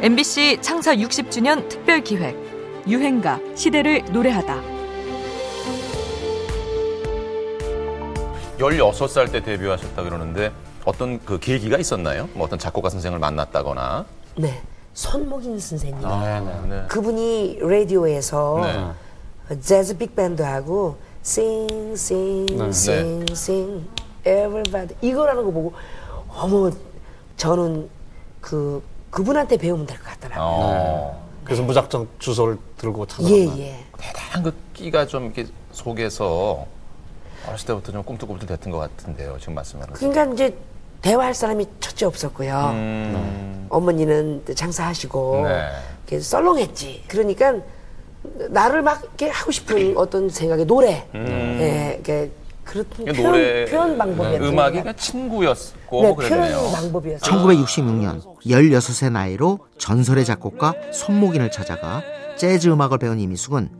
MBC 창사 60주년 특별 기획 유행가 시대를 노래하다. 16살 때 데뷔하셨다 그러는데 어떤 그 계기가 있었나요? 뭐 어떤 작곡가 선생을 만났다거나. 네. 손목인 선생님. 아, 네. 그분이 라디오에서 네. 재즈 빅밴드하고 sing sing 네. sing sing everybody 이거라는 거 보고 어머 저는 그 그분한테 배우면 될 것 같더라고요. 어. 그래서 무작정 주소를 들고 찾아갔나? 예, 예. 대단한 그 끼가 좀 이렇게 속에서 어렸을 때부터 좀 꿈틀꿈틀 됐던 것 같은데요. 지금 말씀하는 거. 그러니까 이제 대화할 사람이 첫째 없었고요. 음. 어머니는 장사하시고 네. 이렇게 썰렁했지. 그러니까 나를 막 이렇게 하고 싶은 어떤 생각에 노래, 예, 이렇게 그렇던 이게 표현, 음. 노래 표현 방법이었던 네, 음악이 것 그냥. 친구였고 네, 뭐. 표현 방법이었어요. 1966년 16의 나이로 전설의 작곡가 손목인을 찾아가 재즈 음악을 배운 임희숙은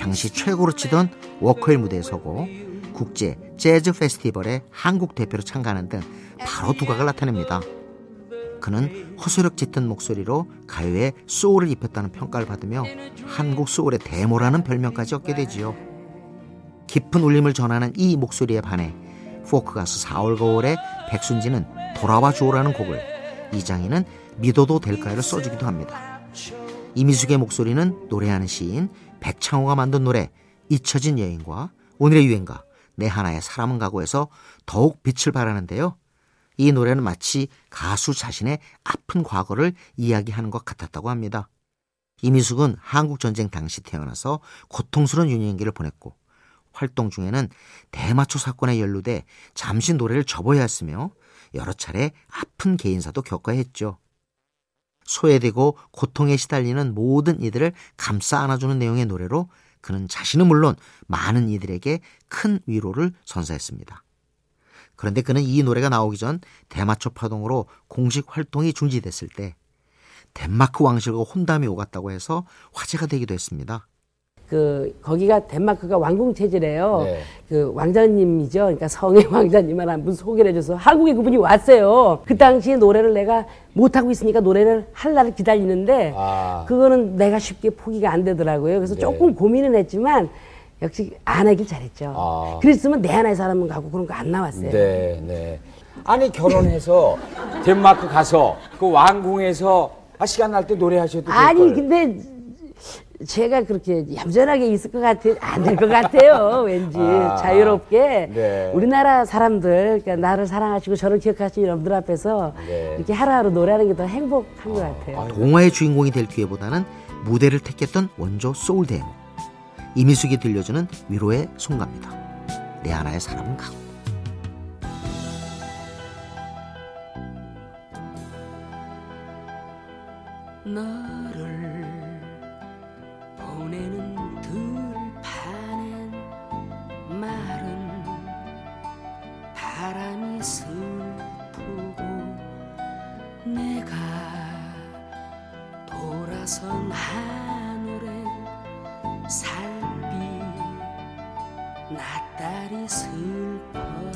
당시 최고로 치던 워커힐 무대에 서고 국제 재즈 페스티벌에 한국 대표로 참가하는 등 바로 두각을 나타냅니다. 그는 호소력 짙은 목소리로 가요에 소울을 입혔다는 평가를 받으며 한국 소울의 대모라는 별명까지 얻게 되지요. 깊은 울림을 전하는 이 목소리에 반해 포크 가수 4월 거울의 백순지는 돌아와 주오라는 곡을 이장희는 믿어도 될까요를 써주기도 합니다. 이미숙의 목소리는 노래하는 시인 백창호가 만든 노래 잊혀진 여인과 오늘의 유행가 내 하나의 사람은 가고에서 더욱 빛을 발하는데요. 이 노래는 마치 가수 자신의 아픈 과거를 이야기하는 것 같았다고 합니다. 이미숙은 한국전쟁 당시 태어나서 고통스러운 유년기를 보냈고 활동 중에는 대마초 사건에 연루돼 잠시 노래를 접어야 했으며 여러 차례 아픈 개인사도 겪어야 했죠. 소외되고 고통에 시달리는 모든 이들을 감싸 안아주는 내용의 노래로 그는 자신은 물론 많은 이들에게 큰 위로를 선사했습니다. 그런데 그는 이 노래가 나오기 전 대마초 파동으로 공식 활동이 중지됐을 때 덴마크 왕실과 혼담이 오갔다고 해서 화제가 되기도 했습니다. 그 거기가 덴마크가 왕궁 체제래요. 네. 그 왕자님이죠. 그러니까 성의 왕자님을 한분 소개를 해줘서 한국에 그분이 왔어요. 그 당시에 노래를 내가 못 하고 있으니까 노래를 할 날을 기다리는데 아. 그거는 내가 쉽게 포기가 안 되더라고요. 그래서 네. 조금 고민은 했지만 역시 안 하길 잘했죠. 아. 그랬으면 내 하나의 사람은 가고 그런 거 안 나왔어요. 네, 네. 아니 결혼해서 덴마크 가서 그 왕궁에서 아 시간 날 때 노래하셔도 아니. 근데 제가 그렇게 얌전하게 있을 것 같아 안 될 것 같아요 왠지 아, 자유롭게 네. 우리나라 사람들 그러니까 나를 사랑하시고 저를 기억하시는 여러분들 앞에서 네. 이렇게 하루하루 노래하는 게 더 행복한 것 같아요. 동화의 주인공이 될 기회보다는 무대를 택했던 원조 소울 데모 이미숙이 들려주는 위로의 송가입니다. 내 하나의 사람은 가고 너를 보내는 들판엔 마른 바람이 슬프고 내가 돌아선 하늘엔 살비 낯달이 슬퍼